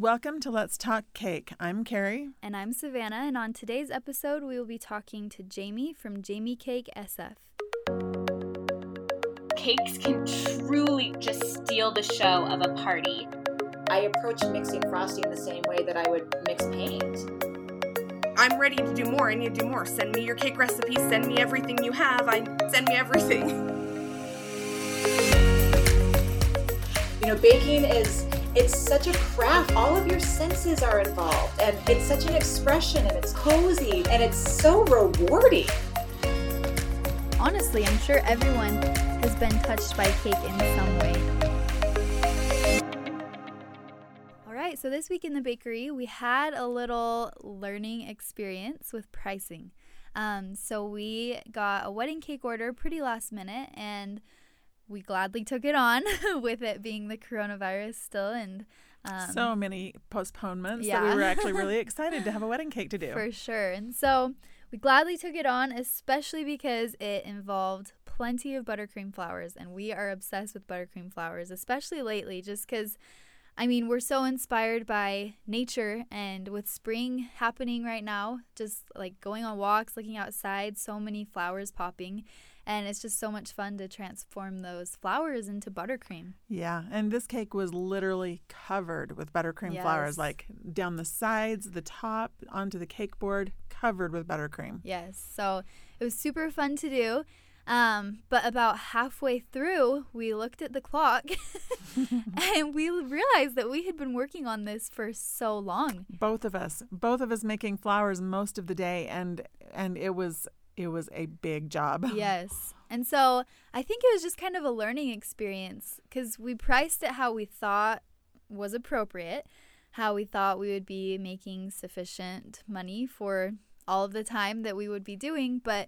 Welcome to Let's Talk Cake. I'm Karey. And I'm Savannah, and on today's episode, we will be talking to Jamie from Jamie Cake SF. Cakes can truly just steal the show of a party. I approach mixing frosting the same way that I would mix paint. I'm ready to do more. I need to do more. Send me your cake recipes. Send me everything you have. I send me everything. You know, baking is it's such a craft. All of your senses are involved, and it's such an expression, and it's cozy, and it's so rewarding. Honestly, I'm sure everyone has been touched by cake in some way. All right, so this week in the bakery, we had a little learning experience with pricing. Um, so we got a wedding cake order pretty last minute, and we gladly took it on with it being the coronavirus still and um, so many postponements yeah. that we were actually really excited to have a wedding cake to do. For sure. And so we gladly took it on, especially because it involved plenty of buttercream flowers. And we are obsessed with buttercream flowers, especially lately, just because. I mean, we're so inspired by nature and with spring happening right now, just like going on walks, looking outside, so many flowers popping and it's just so much fun to transform those flowers into buttercream. Yeah, and this cake was literally covered with buttercream yes. flowers, like down the sides, the top, onto the cake board, covered with buttercream. Yes, so it was super fun to do. Um, but about halfway through, we looked at the clock and we realized that we had been working on this for so long. Both of us, both of us making flowers most of the day, and and it was it was a big job. Yes. And so I think it was just kind of a learning experience because we priced it how we thought was appropriate, how we thought we would be making sufficient money for all of the time that we would be doing. But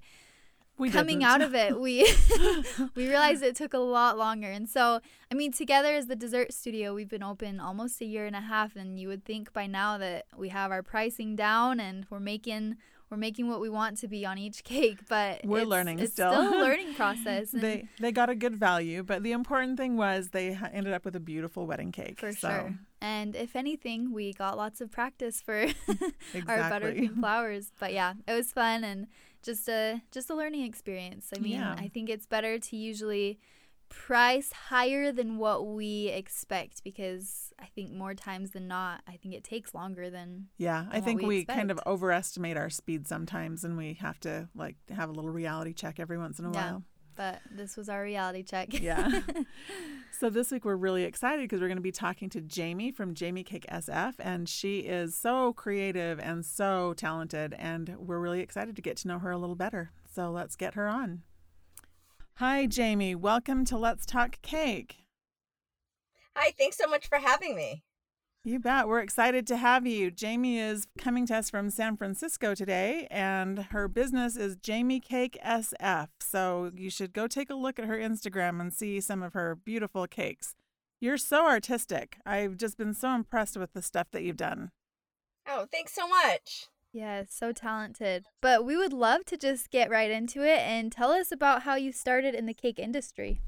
we coming didn't. out of it, we we realized it took a lot longer. And so, I mean, together as the dessert studio, we've been open almost a year and a half, and you would think by now that we have our pricing down and we're making we're making what we want to be on each cake, but we're learning it's still. still a learning process. they they got a good value, but the important thing was they ended up with a beautiful wedding cake. For so. sure. And if anything, we got lots of practice for our buttercream flowers. But yeah, it was fun and just a just a learning experience. I mean, yeah. I think it's better to usually price higher than what we expect because I think more times than not, I think it takes longer than. Yeah, than I think we, we kind of overestimate our speed sometimes, and we have to like have a little reality check every once in a yeah, while. But this was our reality check. yeah. so this week we're really excited because we're going to be talking to Jamie from Jamie Cake SF, and she is so creative and so talented, and we're really excited to get to know her a little better. So let's get her on. Hi, Jamie. Welcome to Let's Talk Cake. Hi, thanks so much for having me. You bet. We're excited to have you. Jamie is coming to us from San Francisco today, and her business is Jamie Cake SF. So you should go take a look at her Instagram and see some of her beautiful cakes. You're so artistic. I've just been so impressed with the stuff that you've done. Oh, thanks so much. Yeah, so talented. But we would love to just get right into it and tell us about how you started in the cake industry.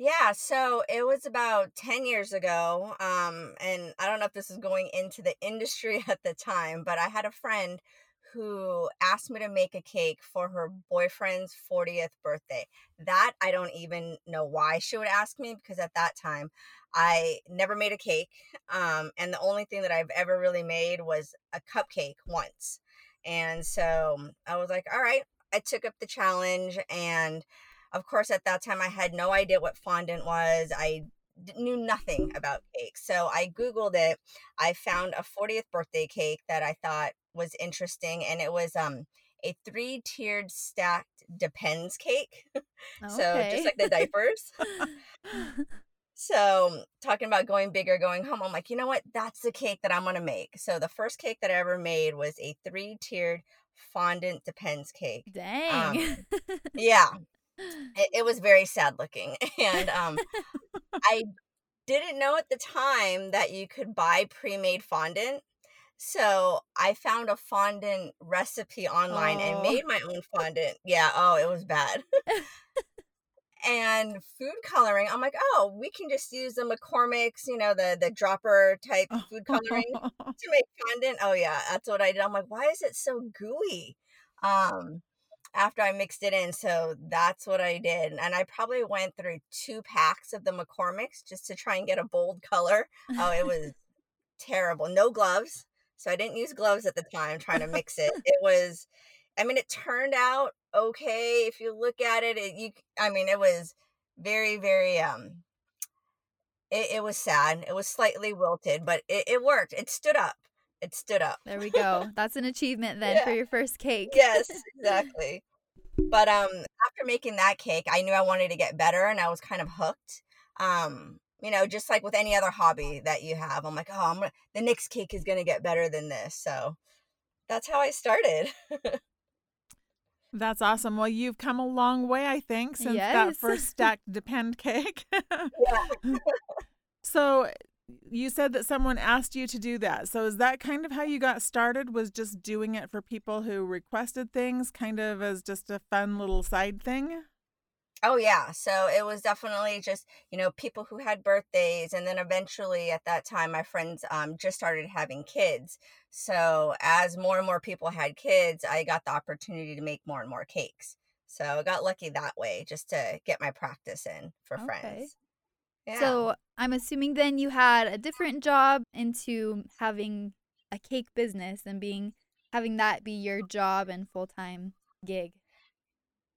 Yeah, so it was about 10 years ago. Um, and I don't know if this is going into the industry at the time, but I had a friend who asked me to make a cake for her boyfriend's 40th birthday. That I don't even know why she would ask me because at that time I never made a cake. Um, and the only thing that I've ever really made was a cupcake once. And so I was like, all right, I took up the challenge. And of course, at that time, I had no idea what fondant was. I knew nothing about cake. So I Googled it. I found a 40th birthday cake that I thought was interesting. And it was um, a three tiered stacked Depends cake. Okay. so just like the diapers. So, talking about going bigger, going home, I'm like, you know what? That's the cake that I'm going to make. So, the first cake that I ever made was a three tiered fondant Depends cake. Dang. Um, yeah. It, it, was very sad looking. And um, I didn't know at the time that you could buy pre made fondant. So I found a fondant recipe online oh. and made my own fondant. Yeah, oh, it was bad. and food coloring. I'm like, oh, we can just use the McCormick's, you know, the the dropper type food coloring to make fondant. Oh yeah, that's what I did. I'm like, why is it so gooey? Um, after I mixed it in, so that's what I did, and I probably went through two packs of the McCormick's just to try and get a bold color. Oh, it was terrible. No gloves, so I didn't use gloves at the time trying to mix it. It was I mean, it turned out okay if you look at it. it you, I mean, it was very, very. Um, it, it was sad. It was slightly wilted, but it, it worked. It stood up. It stood up. There we go. That's an achievement then Yeah. for your first cake. yes, exactly. But um, after making that cake, I knew I wanted to get better, and I was kind of hooked. Um, you know, just like with any other hobby that you have, I'm like, oh, I'm gonna, the next cake is gonna get better than this. So that's how I started. That's awesome. Well, you've come a long way, I think, since that first stacked Depend cake. yeah. so you said that someone asked you to do that. So is that kind of how you got started? Was just doing it for people who requested things, kind of as just a fun little side thing? Oh yeah, so it was definitely just you know people who had birthdays, and then eventually at that time my friends um just started having kids. So as more and more people had kids, I got the opportunity to make more and more cakes. So I got lucky that way, just to get my practice in for Okay. friends. Yeah. So I'm assuming then you had a different job into having a cake business and being having that be your job and full time gig.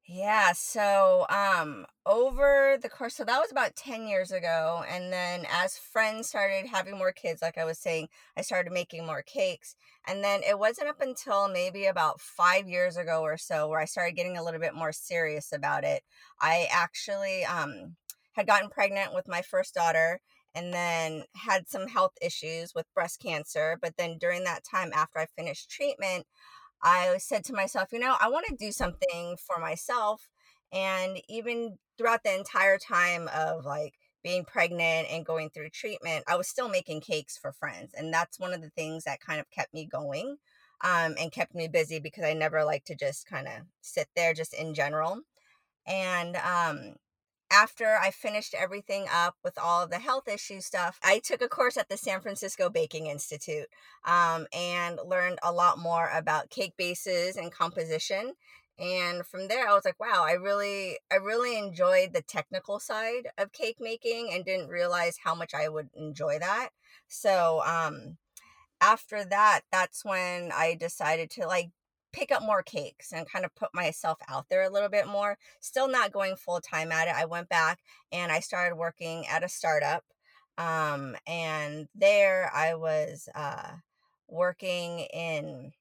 Yeah, so um over the course so that was about 10 years ago and then as friends started having more kids like I was saying, I started making more cakes and then it wasn't up until maybe about 5 years ago or so where I started getting a little bit more serious about it. I actually um had gotten pregnant with my first daughter and then had some health issues with breast cancer, but then during that time after I finished treatment, I said to myself, you know, I want to do something for myself. And even throughout the entire time of like being pregnant and going through treatment, I was still making cakes for friends. And that's one of the things that kind of kept me going um, and kept me busy because I never like to just kind of sit there just in general. And um, after I finished everything up with all of the health issue stuff, I took a course at the San Francisco Baking Institute um, and learned a lot more about cake bases and composition. And from there, I was like, wow, I really, I really enjoyed the technical side of cake making and didn't realize how much I would enjoy that. So, um, after that, that's when I decided to like pick up more cakes and kind of put myself out there a little bit more. Still not going full time at it. I went back and I started working at a startup. Um, and there I was uh, working in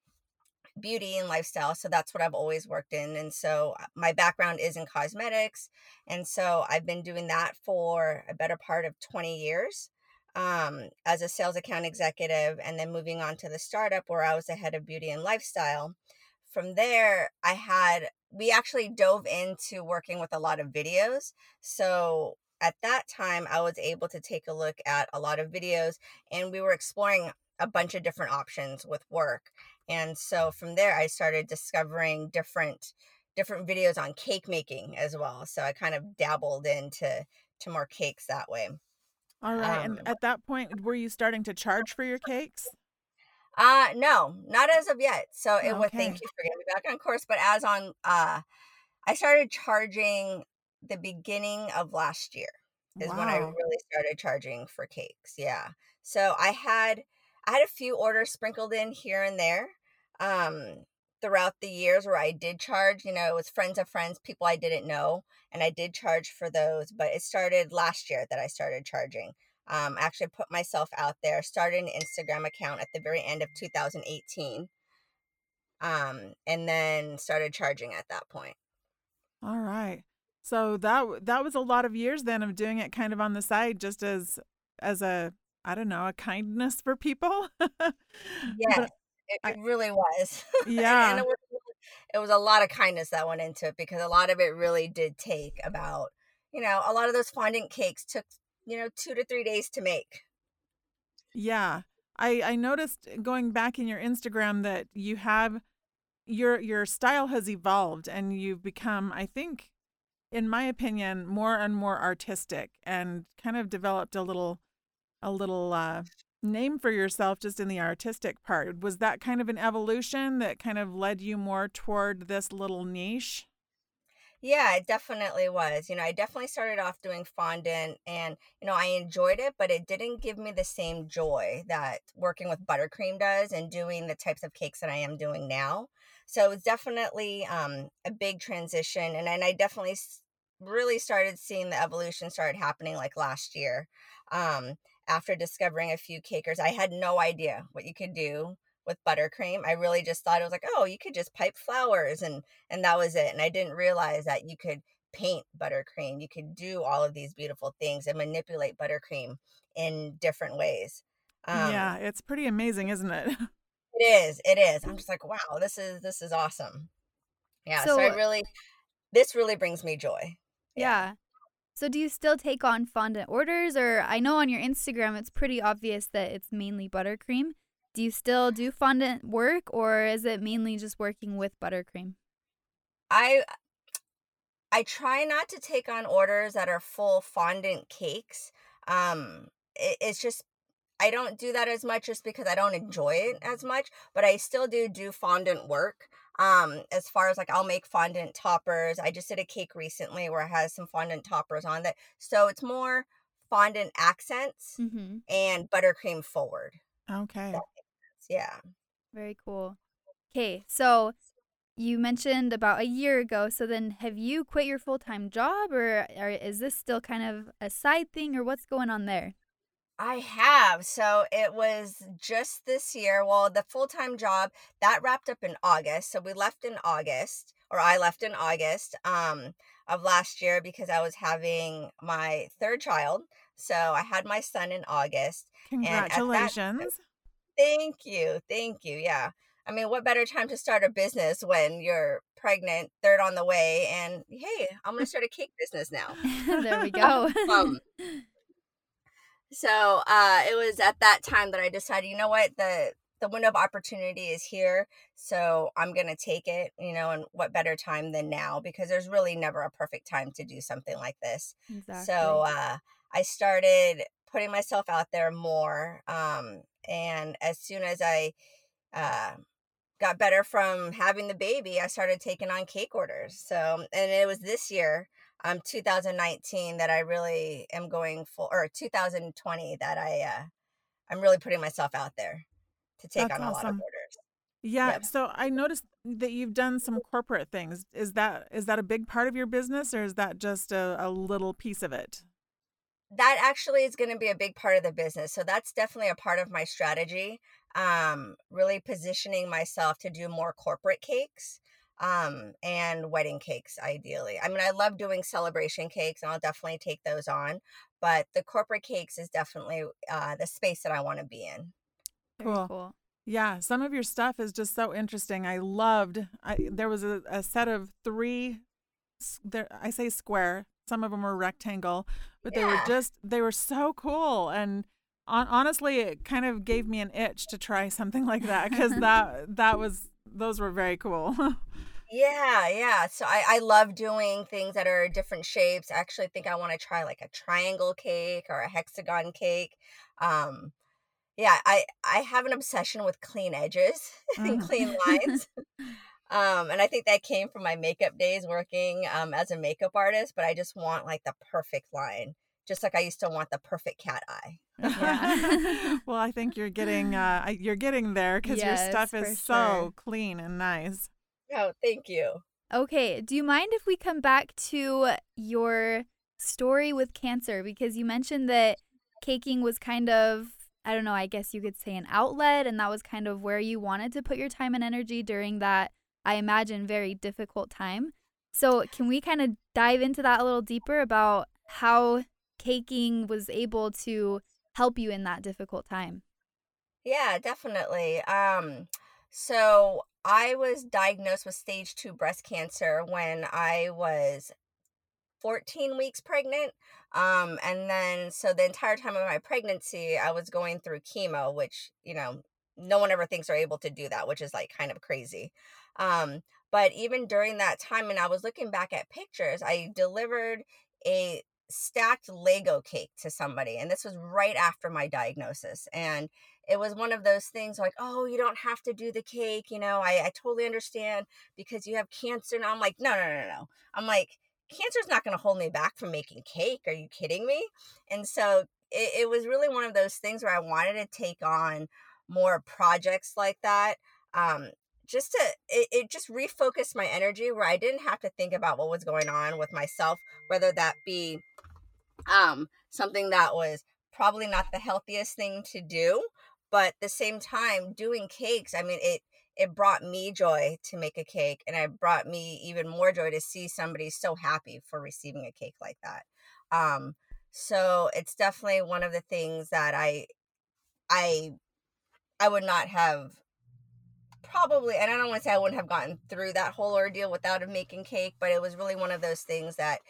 beauty and lifestyle. So that's what I've always worked in. And so uh, my background is in cosmetics. And so I've been doing that for a better part of 20 years um, as a sales account executive and then moving on to the startup where I was the head of beauty and lifestyle. From there, I had, we actually dove into working with a lot of videos. So at that time, I was able to take a look at a lot of videos and we were exploring a bunch of different options with work. And so from there, I started discovering different different videos on cake making as well. So I kind of dabbled into to more cakes that way. All right. and Um, at that point, were you starting to charge for your cakes? Uh no, not as of yet. So it would Okay. thank you for getting me back on course. But as on uh I started charging the beginning of last year is when I really started charging for cakes. Yeah. So I had I had a few orders sprinkled in here and there um throughout the years where I did charge, you know, it was friends of friends, people I didn't know, and I did charge for those, but it started last year that I started charging. Um, I actually put myself out there, started an Instagram account at the very end of 2018, um, and then started charging at that point. All right. So that that was a lot of years then of doing it kind of on the side, just as as a I don't know a kindness for people. yeah, it, I- it really was. And- yeah. and, it was it was a lot of kindness that went into it because a lot of it really did take about you know a lot of those fondant cakes took you know two to three days to make. Yeah. I I noticed going back in your Instagram that you have your your style has evolved and you've become I think in my opinion, more and more artistic and kind of developed a little a little uh, name for yourself just in the artistic part. Was that kind of an evolution that kind of led you more toward this little niche? Yeah, it definitely was. You know, I definitely started off doing fondant and, you know, I enjoyed it, but it didn't give me the same joy that working with buttercream does and doing the types of cakes that I am doing now. So it was definitely um, a big transition. And, and I definitely really started seeing the evolution started happening like last year. Um, after discovering a few cakers, I had no idea what you could do with buttercream. I really just thought it was like, oh, you could just pipe flowers and and that was it. And I didn't realize that you could paint buttercream. You could do all of these beautiful things and manipulate buttercream in different ways. Um, yeah, it's pretty amazing, isn't it? It is. It is. I'm just like, wow, this is this is awesome. Yeah. So, so I really, this really brings me joy. Yeah. yeah. So do you still take on fondant orders, or I know on your Instagram it's pretty obvious that it's mainly buttercream. Do you still do fondant work or is it mainly just working with buttercream? I I try not to take on orders that are full fondant cakes. Um it, it's just I don't do that as much just because I don't enjoy it as much, but I still do do fondant work. Um, as far as like I'll make fondant toppers. I just did a cake recently where it has some fondant toppers on that. So it's more fondant accents mm-hmm. and buttercream forward. Okay. Yeah. Very cool. Okay, so you mentioned about a year ago. So then, have you quit your full time job, or, or is this still kind of a side thing, or what's going on there? I have. So it was just this year. Well, the full time job that wrapped up in August. So we left in August, or I left in August um, of last year because I was having my third child. So I had my son in August. Congratulations. Thank you. Thank you. Yeah. I mean, what better time to start a business when you're pregnant, third on the way, and hey, I'm going to start a cake business now. there we go. um, so uh, it was at that time that I decided, you know what, the the window of opportunity is here, so I'm going to take it. You know, and what better time than now? Because there's really never a perfect time to do something like this. Exactly. So uh, I started putting myself out there more. Um, and as soon as I uh, got better from having the baby, I started taking on cake orders. So, and it was this year, um, 2019, that I really am going full, or 2020 that I, uh, I'm really putting myself out there to take That's on awesome. a lot of orders. Yeah. Yep. So I noticed that you've done some corporate things. Is that is that a big part of your business, or is that just a, a little piece of it? That actually is going to be a big part of the business. So that's definitely a part of my strategy. Um, really positioning myself to do more corporate cakes um, and wedding cakes, ideally. I mean, I love doing celebration cakes and I'll definitely take those on, but the corporate cakes is definitely uh, the space that I want to be in. Cool. cool. Yeah, some of your stuff is just so interesting. I loved. I, there was a, a set of three. There, I say square some of them were rectangle, but they were just they were so cool and on, honestly it kind of gave me an itch to try something like that because that that was those were very cool. yeah, yeah. So I I love doing things that are different shapes. I actually think I want to try like a triangle cake or a hexagon cake. Um yeah, I I have an obsession with clean edges and mm. clean lines. Um, and I think that came from my makeup days working um, as a makeup artist, but I just want like the perfect line, just like I used to want the perfect cat eye. Yeah. well, I think you're getting uh, you're getting there because yes, your stuff is so clean and nice. Oh, thank you. Okay, do you mind if we come back to your story with cancer because you mentioned that caking was kind of I don't know, I guess you could say an outlet and that was kind of where you wanted to put your time and energy during that I imagine, very difficult time. So, can we kind of dive into that a little deeper about how caking was able to help you in that difficult time? Yeah, definitely. Um, so I was diagnosed with stage two breast cancer when I was 14 weeks pregnant. Um, and then, so the entire time of my pregnancy, I was going through chemo, which, you know, no one ever thinks are able to do that, which is like kind of crazy. Um, But even during that time, and I was looking back at pictures, I delivered a stacked Lego cake to somebody. And this was right after my diagnosis. And it was one of those things like, oh, you don't have to do the cake. You know, I, I totally understand because you have cancer. And I'm like, no, no, no, no. I'm like, cancer's not going to hold me back from making cake. Are you kidding me? And so it, it was really one of those things where I wanted to take on more projects like that. Um, just to it, it just refocused my energy where I didn't have to think about what was going on with myself, whether that be um something that was probably not the healthiest thing to do, but at the same time doing cakes, I mean it it brought me joy to make a cake and it brought me even more joy to see somebody so happy for receiving a cake like that. Um so it's definitely one of the things that I I I would not have probably and I don't want to say I wouldn't have gotten through that whole ordeal without making cake, but it was really one of those things that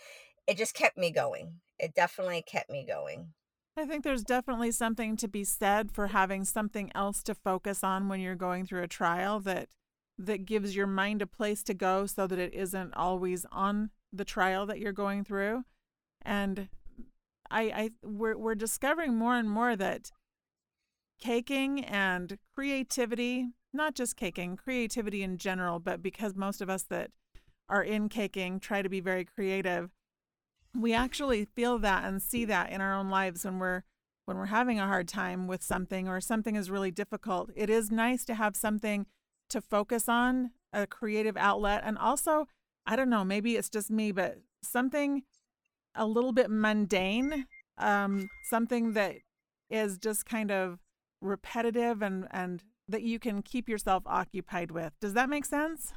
it just kept me going. It definitely kept me going. I think there's definitely something to be said for having something else to focus on when you're going through a trial that that gives your mind a place to go so that it isn't always on the trial that you're going through. And I, I we're we're discovering more and more that caking and creativity, not just caking, creativity in general, but because most of us that are in caking try to be very creative, we actually feel that and see that in our own lives when we're when we're having a hard time with something or something is really difficult. It is nice to have something to focus on, a creative outlet, and also, I don't know, maybe it's just me, but something a little bit mundane, um, something that is just kind of repetitive and and that you can keep yourself occupied with. Does that make sense?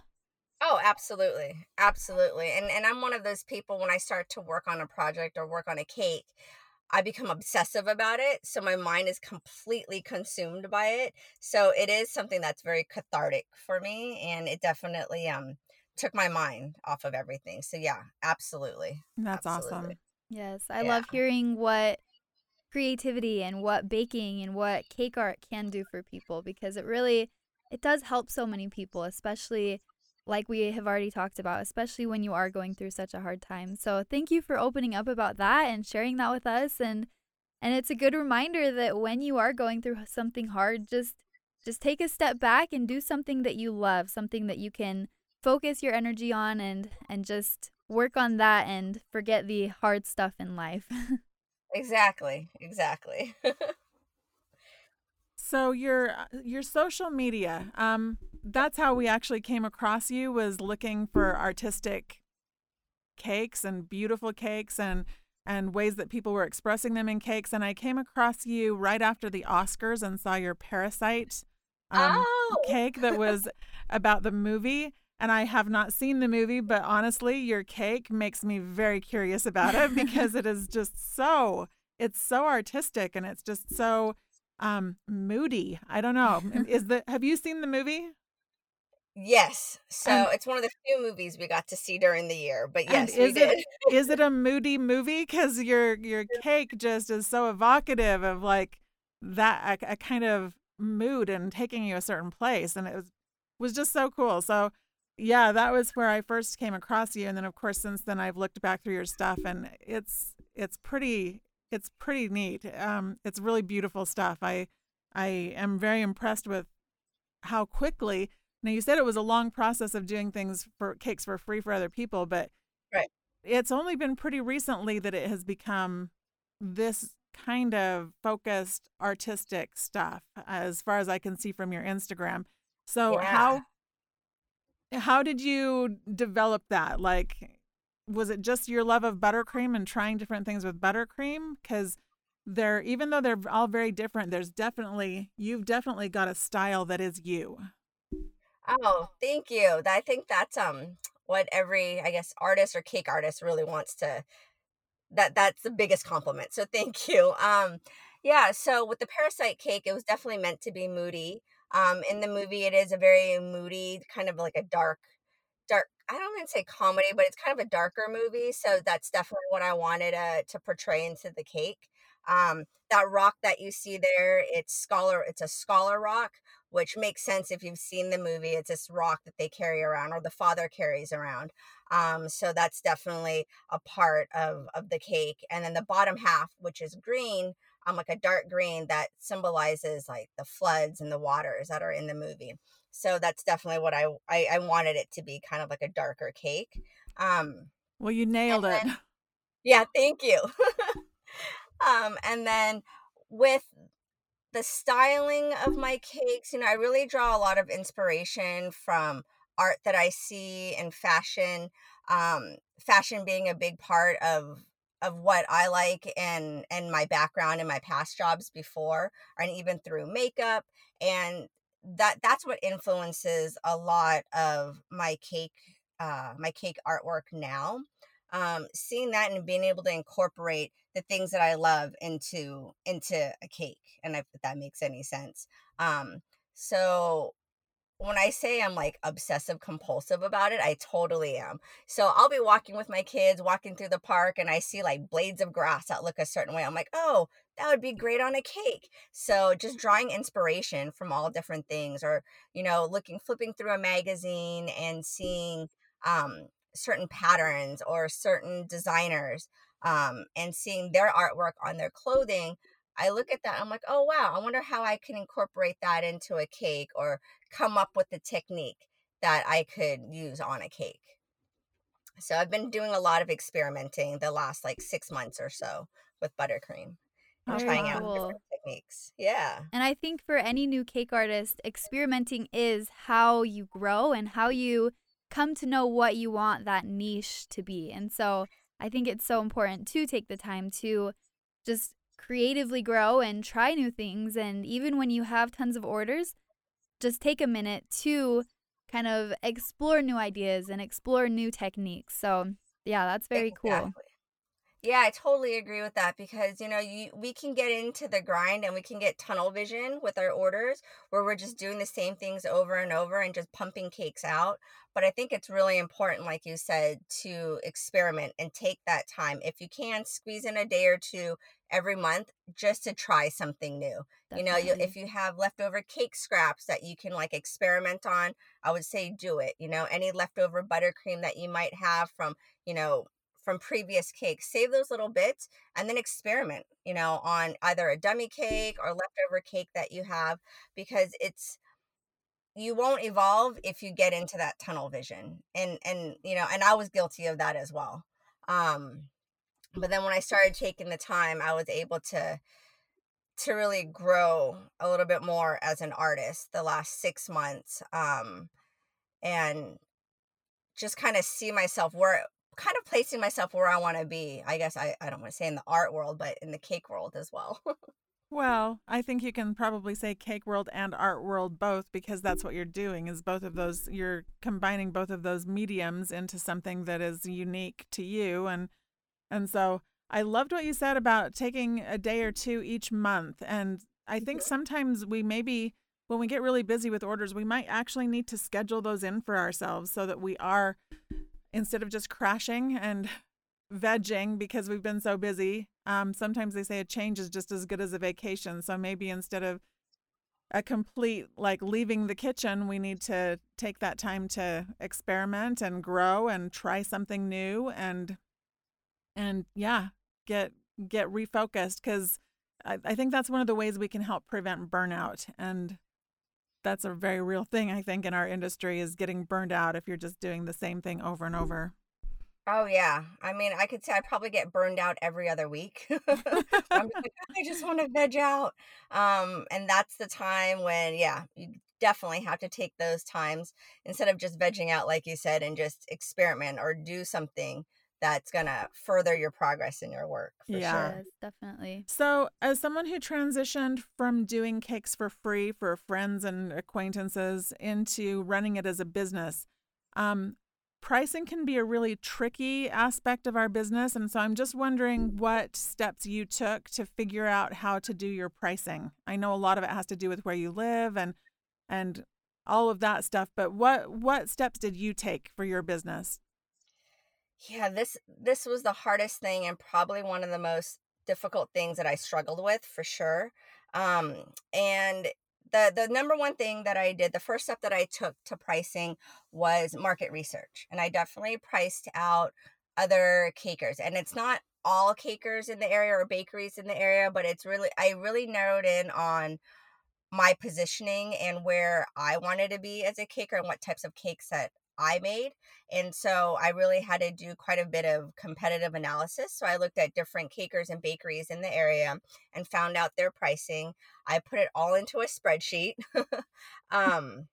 Oh, absolutely. Absolutely. And and I'm one of those people when I start to work on a project or work on a cake, I become obsessive about it. So my mind is completely consumed by it. So it is something that's very cathartic for me and it definitely um took my mind off of everything. So yeah, absolutely. That's absolutely. awesome. Yes, I Yeah. love hearing what creativity and what baking and what cake art can do for people because it really it does help so many people, especially like we have already talked about, especially when you are going through such a hard time. So thank you for opening up about that and sharing that with us and and it's a good reminder that when you are going through something hard, just just take a step back and do something that you love, something that you can focus your energy on and and just work on that and forget the hard stuff in life. Exactly. Exactly. So your uh, your social media, um, that's how we actually came across you was looking for artistic cakes and beautiful cakes and and ways that people were expressing them in cakes. And I came across you right after the Oscars and saw your Parasite um, Oh. cake that was about the movie. And I have not seen the movie, but honestly, your cake makes me very curious about it because it is just so it's so artistic and it's just so um moody. I don't know. Is the have you seen the movie? yes. So it's one of the few movies we got to see during the year, but yes, we is did. it is it a moody movie? Because your your cake just is so evocative of like that a, a kind of mood and taking you a certain place, and it was was just so cool. So yeah, that was where I first came across you, and then of course since then I've looked back through your stuff, and it's it's pretty it's pretty neat. Um, it's really beautiful stuff. I I am very impressed with how quickly. Now you said it was a long process of doing things for cakes for free for other people, but Right. it's only been pretty recently that it has become this kind of focused artistic stuff as far as I can see from your Instagram. So how how did you develop that? Like was it just your love of buttercream and trying different things with buttercream cuz they're even though they're all very different, there's definitely you've definitely got a style that is you. Oh, thank you. I think that's um what every I guess artist or cake artist really wants to that that's the biggest compliment. So thank you. Um yeah, so with the parasite cake, it was definitely meant to be moody. Um in the movie it is a very moody, kind of like a dark dark I don't even say comedy, but it's kind of a darker movie. So that's definitely what I wanted uh, to portray into the cake. Um, that rock that you see there, it's scholar, it's a scholar rock, which makes sense if you've seen the movie. It's this rock that they carry around, or the father carries around. Um, so that's definitely a part of of the cake. And then the bottom half, which is green, um, like a dark green that symbolizes like the floods and the waters that are in the movie. So that's definitely what I I, I wanted it to be, kind of like a darker cake. Um, well, you nailed then, it. Yeah, thank you. um, and then with the styling of my cakes, you know, I really draw a lot of inspiration from art that I see and fashion. Um, fashion being a big part of of what I like and and my background and my past jobs before, and even through makeup, and that that's what influences a lot of my cake uh, my cake artwork now. Um, seeing that and being able to incorporate the things that I love into into a cake, and if that makes any sense. Um, so when I say I'm like obsessive compulsive about it, I totally am. So I'll be walking with my kids, walking through the park, and I see like blades of grass that look a certain way. I'm like, oh, that would be great on a cake. So just drawing inspiration from all different things, or you know, looking, flipping through a magazine and seeing um, certain patterns or certain designers um, and seeing their artwork on their clothing. I look at that, I'm like, oh wow, I wonder how I can incorporate that into a cake or come up with the technique that I could use on a cake. So I've been doing a lot of experimenting the last like six months or so with buttercream and Very trying out cool. different techniques. Yeah. And I think for any new cake artist, experimenting is how you grow and how you come to know what you want that niche to be. And so I think it's so important to take the time to just creatively grow and try new things. And even when you have tons of orders, just take a minute to kind of explore new ideas and explore new techniques. So, yeah, that's very cool. Yeah, I totally agree with that because you know, you we can get into the grind and we can get tunnel vision with our orders where we're just doing the same things over and over and just pumping cakes out. But I think it's really important like you said to experiment and take that time. If you can squeeze in a day or two every month just to try something new. You know, you, if you have leftover cake scraps that you can like experiment on, I would say do it. You know, any leftover buttercream that you might have from, you know, from previous cakes. Save those little bits and then experiment, you know, on either a dummy cake or leftover cake that you have because it's you won't evolve if you get into that tunnel vision. And and you know, and I was guilty of that as well. Um but then when I started taking the time, I was able to to really grow a little bit more as an artist the last 6 months. Um and just kind of see myself where kind of placing myself where I want to be. I guess I, I don't want to say in the art world, but in the cake world as well. Well, I think you can probably say cake world and art world both because that's what you're doing is both of those you're combining both of those mediums into something that is unique to you and and so I loved what you said about taking a day or two each month and I think mm-hmm. sometimes we maybe when we get really busy with orders, we might actually need to schedule those in for ourselves so that we are instead of just crashing and vegging because we've been so busy. Um, sometimes they say a change is just as good as a vacation. So maybe instead of a complete like leaving the kitchen, we need to take that time to experiment and grow and try something new and and yeah, get get refocused because I, I think that's one of the ways we can help prevent burnout and that's a very real thing I think in our industry is getting burned out if you're just doing the same thing over and over. Oh yeah. I mean, I could say I probably get burned out every other week. Like, I just want to veg out. Um, and that's the time when, yeah, you definitely have to take those times instead of just vegging out, like you said, and just experiment or do something that's gonna further your progress in your work. For Yeah. sure. Yes, definitely. So, as someone who transitioned from doing cakes for free for friends and acquaintances into running it as a business, um, pricing can be a really tricky aspect of our business. And so, I'm just wondering what steps you took to figure out how to do your pricing. I know a lot of it has to do with where you live and and all of that stuff, but what what steps did you take for your business? Yeah, this this was the hardest thing and probably one of the most difficult things that I struggled with for sure. Um, and the the number one thing that I did, the first step that I took to pricing was market research, and I definitely priced out other cakers, and it's not all cakers in the area or bakeries in the area, but it's really I really narrowed in on my positioning and where I wanted to be as a caker and what types of cakes that I made. And so I really had to do quite a bit of competitive analysis. So I looked at different cakers and bakeries in the area and found out their pricing. I put it all into a spreadsheet um,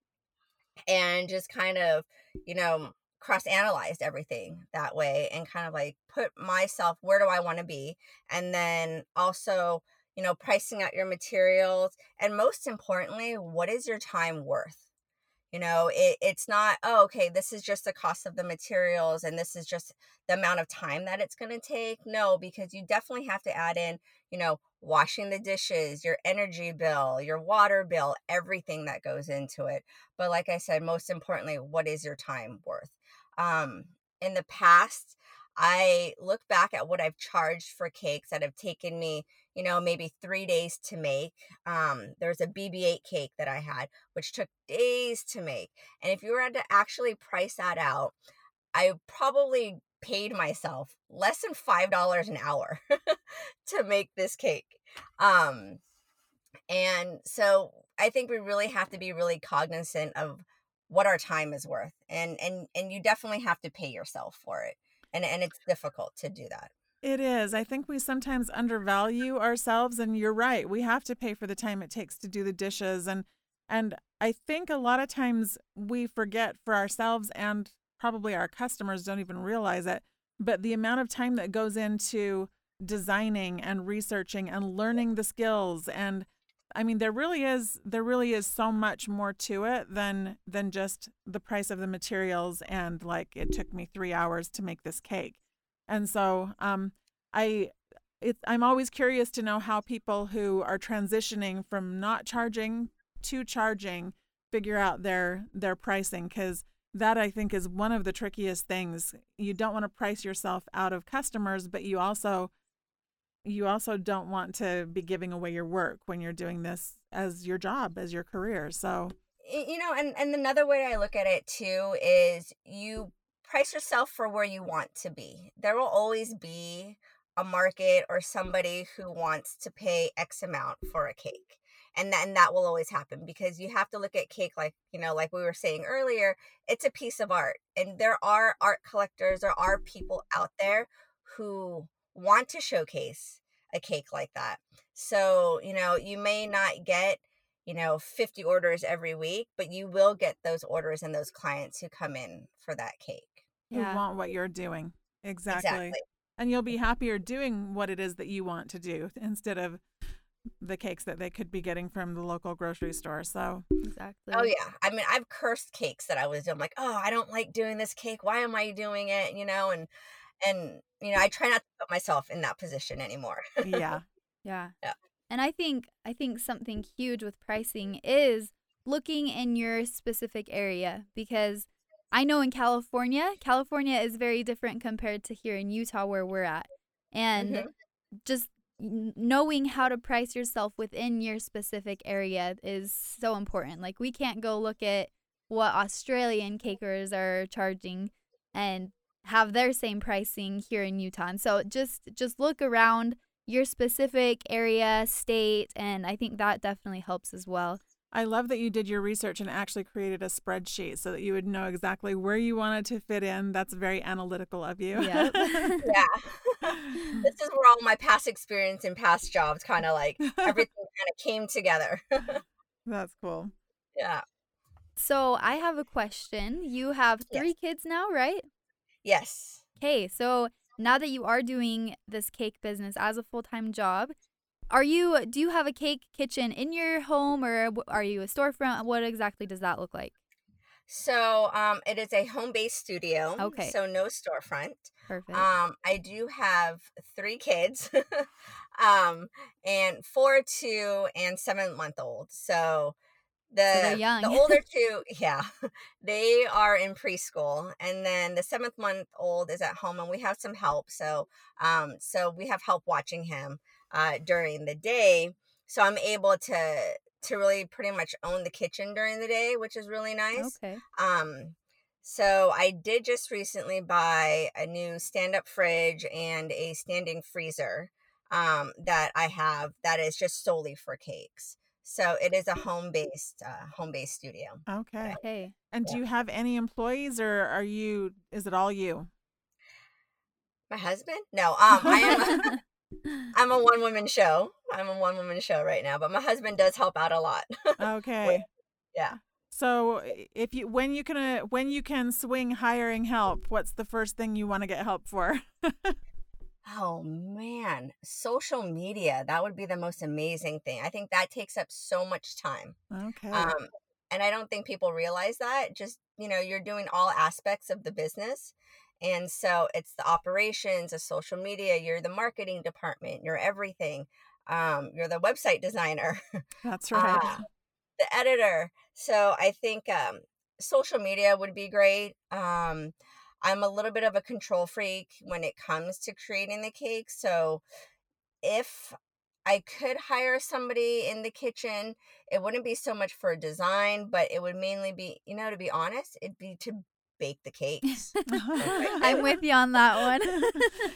and just kind of, you know, cross analyzed everything that way and kind of like put myself where do I want to be? And then also, you know, pricing out your materials. And most importantly, what is your time worth? You know it, it's not oh okay this is just the cost of the materials and this is just the amount of time that it's going to take. No because you definitely have to add in you know washing the dishes your energy bill your water bill everything that goes into it. But like i said most importantly what is your time worth? Um in the past i look back at what i've charged for cakes that have taken me you know, maybe three days to make. Um, there's a BB-8 cake that I had, which took days to make. And if you were to actually price that out, I probably paid myself less than five dollars an hour to make this cake. Um, and so I think we really have to be really cognizant of what our time is worth, and and and you definitely have to pay yourself for it, and and it's difficult to do that. It is. I think we sometimes undervalue ourselves and you're right. We have to pay for the time it takes to do the dishes and and I think a lot of times we forget for ourselves and probably our customers don't even realize it, but the amount of time that goes into designing and researching and learning the skills and I mean there really is there really is so much more to it than than just the price of the materials and like it took me 3 hours to make this cake. And so um, I it, I'm always curious to know how people who are transitioning from not charging to charging figure out their their pricing because that I think is one of the trickiest things. You don't want to price yourself out of customers, but you also you also don't want to be giving away your work when you're doing this as your job, as your career. So you know, and and another way I look at it too is you price yourself for where you want to be. There will always be a market or somebody who wants to pay X amount for a cake. And then that will always happen because you have to look at cake like, you know, like we were saying earlier, it's a piece of art. And there are art collectors, there are people out there who want to showcase a cake like that. So, you know, you may not get, you know, 50 orders every week, but you will get those orders and those clients who come in for that cake yeah. who want what you're doing. Exactly. exactly. And you'll be happier doing what it is that you want to do instead of the cakes that they could be getting from the local grocery store. So exactly. Oh yeah. I mean, I've cursed cakes that I was doing. like, oh, I don't like doing this cake. Why am I doing it? You know, and and you know, I try not to put myself in that position anymore. yeah. Yeah. Yeah. And I think I think something huge with pricing is looking in your specific area because I know in California, California is very different compared to here in Utah where we're at. And mm-hmm. just knowing how to price yourself within your specific area is so important. Like we can't go look at what Australian cakers are charging and have their same pricing here in Utah. And so just just look around your specific area, state, and I think that definitely helps as well. I love that you did your research and actually created a spreadsheet so that you would know exactly where you wanted to fit in. That's very analytical of you. Yep. yeah. this is where all my past experience and past jobs kind of like everything kind of came together. That's cool. Yeah. So I have a question. You have three yes. kids now, right? Yes. Okay, so now that you are doing this cake business as a full time job, are you do you have a cake kitchen in your home or are you a storefront? What exactly does that look like? So um, it is a home-based studio. Okay. So no storefront. Perfect. Um, I do have three kids, um, and four, two, and seven month old. So the the older two, yeah, they are in preschool, and then the seventh month old is at home, and we have some help. So um, so we have help watching him uh, during the day. So I'm able to to really pretty much own the kitchen during the day, which is really nice. Okay. Um, so I did just recently buy a new stand-up fridge and a standing freezer um, that I have that is just solely for cakes. So it is a home-based uh, home-based studio. Okay. Okay. And do you have any employees or are you is it all you? My husband? No, um, I am. I'm a one woman show. I'm a one woman show right now, but my husband does help out a lot. Okay. yeah. So if you when you can uh, when you can swing hiring help, what's the first thing you want to get help for? Oh man, social media, that would be the most amazing thing. I think that takes up so much time. okay. Um, and I don't think people realize that. Just, you know, you're doing all aspects of the business. And so it's the operations, the social media, you're the marketing department, you're everything. Um, you're the website designer. That's right. uh, the editor. So I think um, social media would be great. Um, I'm a little bit of a control freak when it comes to creating the cake. So if I could hire somebody in the kitchen, it wouldn't be so much for design, but it would mainly be, you know, to be honest, it'd be to bake the cakes. I'm with you on that one.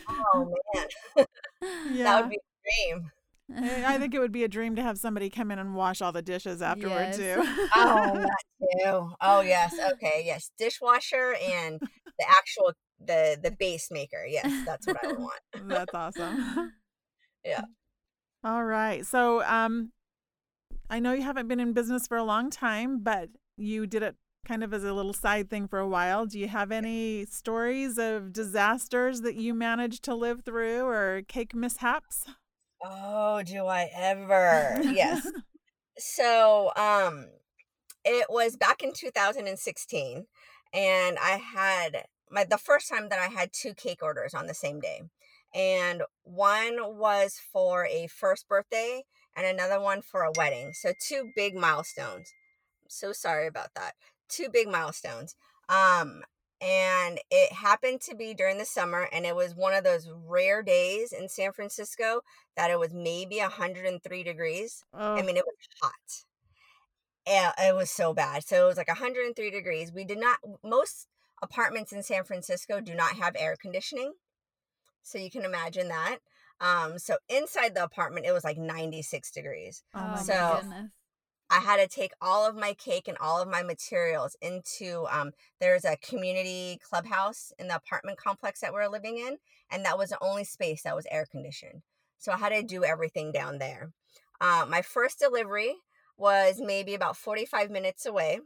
oh man, yeah. that would be a dream. I I think it would be a dream to have somebody come in and wash all the dishes afterward Yes. too. Oh, that too. Oh yes. Okay. Yes. Dishwasher and the actual the the base maker. Yes, that's what I would want. That's awesome. Yeah. All right. So, um, I know you haven't been in business for a long time, but you did it kind of as a little side thing for a while. Do you have any stories of disasters that you managed to live through or cake mishaps? Oh, do I ever? Yes. so, um, it was back in 2016, and I had my the first time that I had two cake orders on the same day, and one was for a first birthday, and another one for a wedding. So two big milestones. I'm so sorry about that. Two big milestones. Um, and it happened to be during the summer, and it was one of those rare days in San Francisco that it was maybe 103 degrees. Oh, I mean, it was hot. Yeah, it was so bad. So it was like 103 degrees. We did not, most apartments in San Francisco do not have air conditioning. So you can imagine that. Um, so inside the apartment, it was like 96 degrees. oh my So- goodness. I had to take all of my cake and all of my materials into um there's a community clubhouse in the apartment complex that we are living in and that was the only space that was air conditioned. So I had to do everything down there. Uh, my first delivery was maybe about 45 minutes away.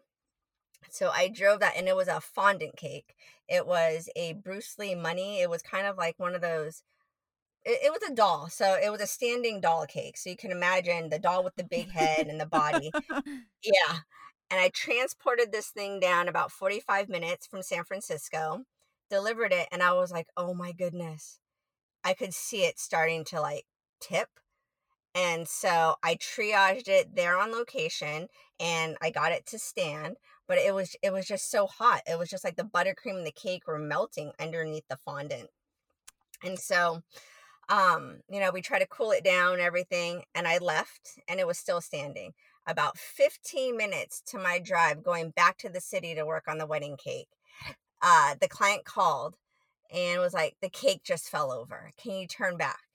So I drove that and it was a fondant cake. It was a Bruce Lee money. It was kind of like one of those it, it was a doll. So it was a standing doll cake. So you can imagine the doll with the big head and the body. Yeah. And I transported this thing down about 45 minutes from San Francisco, delivered it, and I was like, oh my goodness. I could see it starting to like tip. And so I triaged it there on location and I got it to stand, but it was it was just so hot. It was just like the buttercream and the cake were melting underneath the fondant. And so um, you know, we tried to cool it down everything, and I left and it was still standing about 15 minutes to my drive going back to the city to work on the wedding cake. Uh, the client called and was like, The cake just fell over. Can you turn back?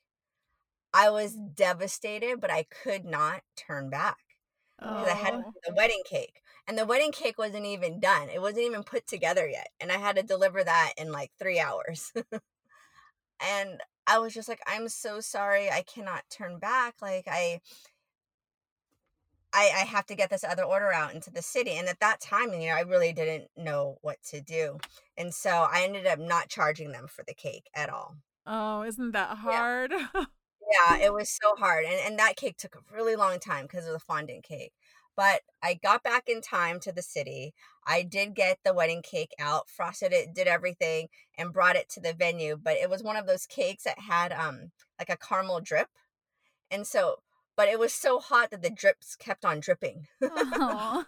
I was devastated, but I could not turn back because I had Oh. the wedding cake. And the wedding cake wasn't even done, it wasn't even put together yet. And I had to deliver that in like three hours. and I was just like, I'm so sorry. I cannot turn back. Like, I. I, I have to get this other order out into the city. And at that time, you know, I really didn't know what to do. And so I ended up not charging them for the cake at all. Oh, isn't that hard? Yeah, it was so hard. And, and that cake took a really long time because of the fondant cake. But I got back in time to the city. I did get the wedding cake out, frosted it, did everything, and brought it to the venue. But it was one of those cakes that had um like a caramel drip. And so but it was so hot that the drips kept on dripping.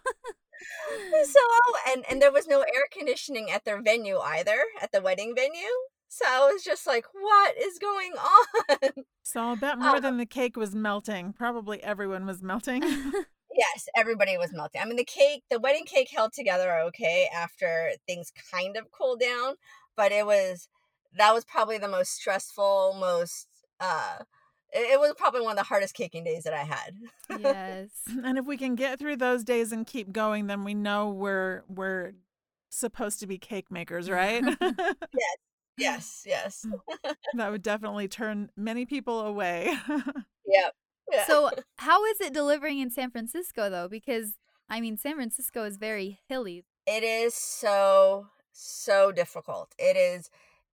So and and there was no air conditioning at their venue either, at the wedding venue. So I was just like, what is going on? so I'll bet more Uh, than the cake was melting. Probably everyone was melting. Yes, everybody was melting. I mean, the cake, the wedding cake held together okay after things kind of cooled down, but it was that was probably the most stressful, most uh it, it was probably one of the hardest caking days that I had. Yes. And if we can get through those days and keep going, then we know we're we're supposed to be cake makers, right? yes, yes. Yes. that would definitely turn many people away. Yep. Yeah. So, how is it delivering in San Francisco though? Because I mean, San Francisco is very hilly. it is so so difficult. It is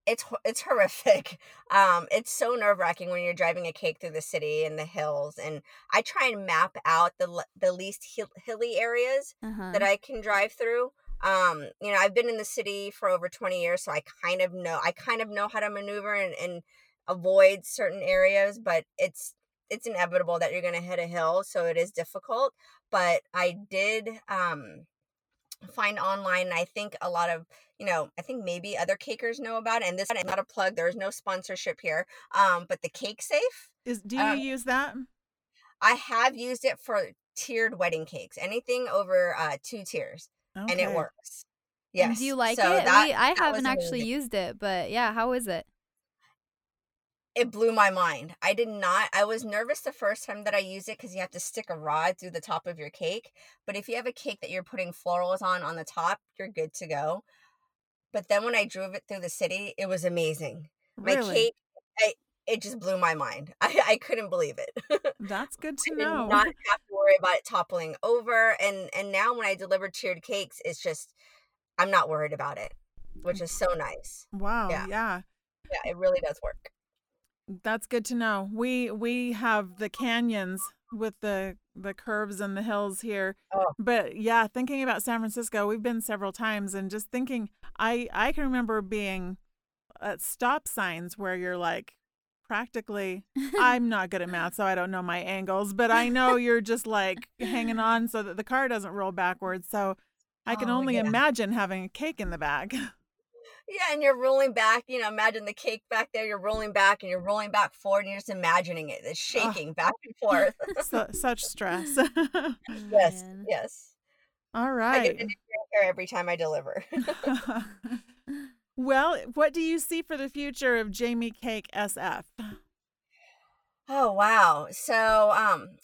it's it's horrific. Um it's so nerve-wracking when you're driving a cake through the city and the hills and I try and map out the the least hill- hilly areas Uh-huh. that I can drive through. Um, you know, I've been in the city for over 20 years, so I kind of know I kind of know how to maneuver and, and avoid certain areas, but it's it's inevitable that you're gonna hit a hill, so it is difficult. But I did um find online and I think a lot of you know, I think maybe other cakers know about it. And this is not a plug, there's no sponsorship here. Um, but the cake safe, Is do you Uh, use that? I have used it for tiered wedding cakes, anything over uh two tiers and it Okay. works. And Yes. do you like so it? that- we, I haven't actually amazing. used it, but yeah, how is it? It blew my mind. I did not. I was nervous the first time that I used it because you have to stick a rod through the top of your cake. But if you have a cake that you're putting florals on on the top, you're good to go. But then when I drove it through the city, it was amazing. My cake, I, it just blew my mind. I, I couldn't believe it. That's good to know. not have to worry about it toppling over. And and now when I deliver tiered cakes, it's just I'm not worried about it, which is so nice. Wow, Yeah. yeah. Yeah, it really does work. That's good to know. We we have the canyons with the the curves and the hills here. Oh. But yeah, thinking about San Francisco, we've been several times and just thinking I I can remember being at stop signs where you're like practically I'm not good at math, so I don't know my angles, but I know you're just like hanging on so that the car doesn't roll backwards. So I can Oh, only yeah. imagine having a cake in the bag Yeah, and you're rolling back. You know, imagine the cake back there. You're rolling back and you're rolling back forward, and you're just imagining it. It's shaking back and forth. so, such stress. Oh, yes, man. yes. all right I get a new here every time I deliver. Well, what do you see for the future of Jamie Cake SF? oh wow! So, um,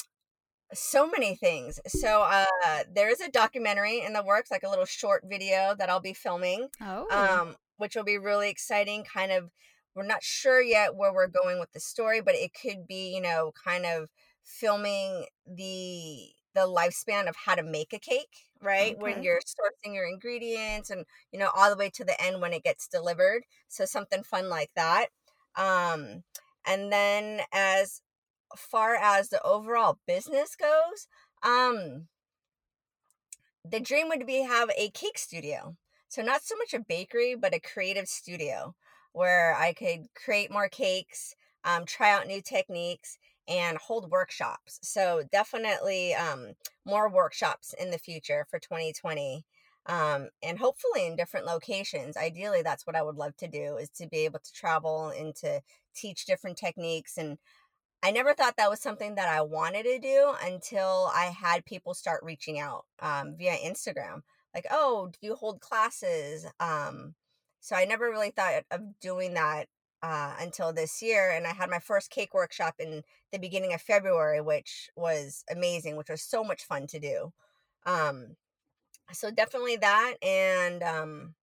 so many things. So, uh, there is a documentary in the works, like a little short video that I'll be filming. Oh. um, which will be really exciting. Kind of, we're not sure yet where we're going with the story, but it could be, you know, kind of filming the the lifespan of how to make a cake, right? When you're sourcing your ingredients and you know all the way to the end when it gets delivered. So something fun like that. Um, and then as far as the overall business goes, um, the dream would be have a cake studio. So not so much a bakery, but a creative studio where I could create more cakes, um, try out new techniques, and hold workshops. So definitely um, more workshops in the future for 2020. Um, and hopefully in different locations. Ideally, that's what I would love to do is to be able to travel and to teach different techniques. And I never thought that was something that I wanted to do until I had people start reaching out um, via Instagram like oh do you hold classes um so i never really thought of doing that uh until this year and i had my first cake workshop in the beginning of february which was amazing which was so much fun to do um so definitely that and um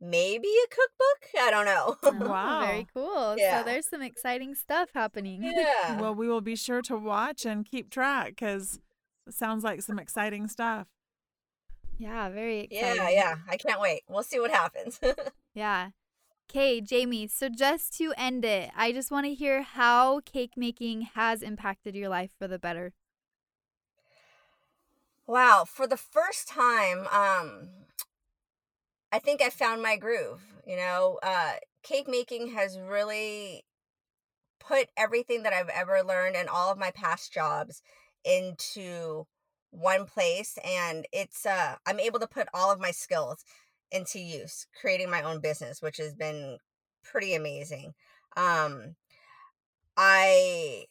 maybe a cookbook i don't know Oh, Wow. Very cool. Yeah. So there's some exciting stuff happening. yeah Well, we will be sure to watch and keep track because it sounds like some exciting stuff. Yeah, very exciting. yeah yeah i can't wait we'll see what happens Yeah. Okay, Jamie, so just to end it, I just want to hear how cake making has impacted your life for the better. Wow, for the first time, um, I think I found my groove. You know, uh, cake making has really put everything that I've ever learned and all of my past jobs into one place, and it's uh, I'm able to put all of my skills into use, creating my own business, which has been pretty amazing. Um, I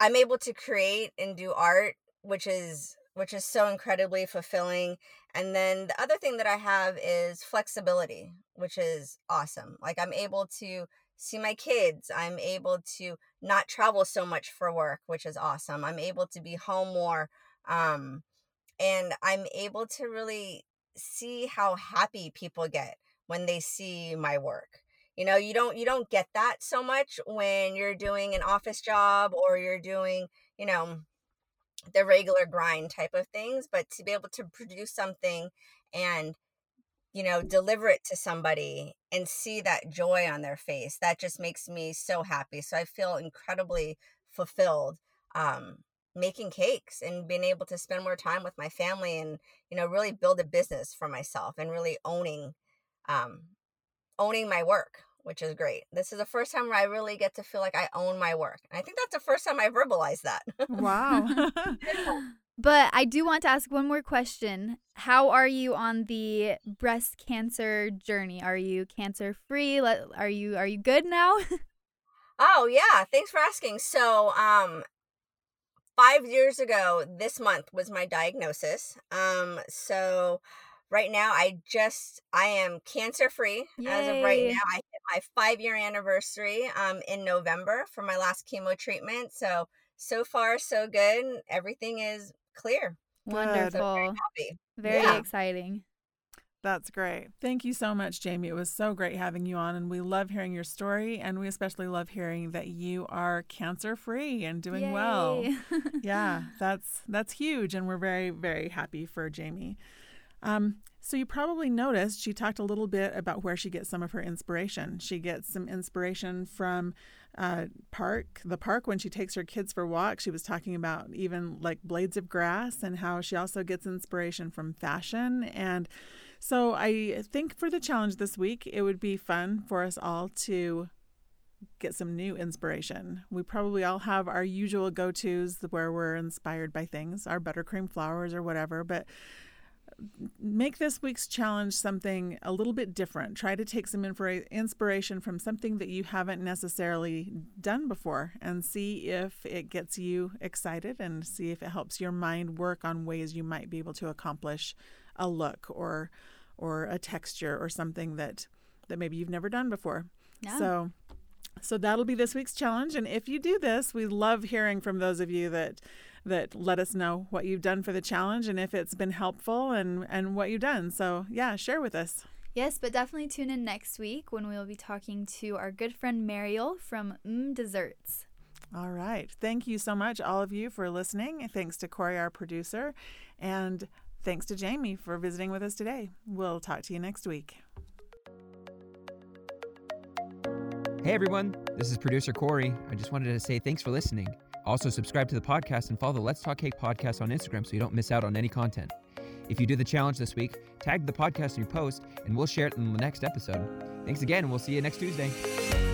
I'm able to create and do art which is which is so incredibly fulfilling. And then the other thing that I have is flexibility, which is awesome. Like I'm able to see my kids. I'm able to not travel so much for work, which is awesome. I'm able to be home more. Um, and I'm able to really see how happy people get when they see my work. You know, you don't you don't get that so much when you're doing an office job or you're doing, you know, the regular grind type of things, but to be able to produce something and you know, deliver it to somebody and see that joy on their face, that just makes me so happy. So I feel incredibly fulfilled um, making cakes and being able to spend more time with my family and, you know, really build a business for myself and really owning um, owning my work, which is great. This is the first time where I really get to feel like I own my work. And I think that's the first time I verbalized that. Wow. But I do want to ask one more question. How are you on the breast cancer journey? Are you cancer free? Are you are you good now? oh, yeah. Thanks for asking. So, um 5 years ago this month was my diagnosis. Um so right now I just I am cancer free as of right now. I hit my 5 year anniversary um in November for my last chemo treatment. So so far so good. Everything is clear. Wonderful. very, happy. very yeah. exciting. That's great. Thank you so much, Jamie. It was so great having you on, and we love hearing your story, and we especially love hearing that you are cancer free and doing Yay. well. yeah, that's that's huge, and we're very very happy for Jamie. Um, so you probably noticed she talked a little bit about where she gets some of her inspiration. She gets some inspiration from uh, park, the park when she takes her kids for walks. She was talking about even like blades of grass and how she also gets inspiration from fashion. And so I think for the challenge this week, it would be fun for us all to get some new inspiration. We probably all have our usual go tos where we're inspired by things, our buttercream flowers or whatever, but make this week's challenge something a little bit different. Try to take some inspiration from something that you haven't necessarily done before and see if it gets you excited and see if it helps your mind work on ways you might be able to accomplish a look or or a texture or something that that maybe you've never done before. Yeah. So so that'll be this week's challenge and if you do this, we love hearing from those of you that that let us know what you've done for the challenge and if it's been helpful and, and what you've done. So, yeah, share with us. Yes, but definitely tune in next week when we will be talking to our good friend Mariel from Mmm Desserts. All right. Thank you so much, all of you, for listening. Thanks to Corey, our producer, and thanks to Jamie for visiting with us today. We'll talk to you next week. Hey everyone, this is producer Corey. I just wanted to say thanks for listening. Also, subscribe to the podcast and follow the Let's Talk Cake podcast on Instagram so you don't miss out on any content. If you do the challenge this week, tag the podcast in your post and we'll share it in the next episode. Thanks again, and we'll see you next Tuesday.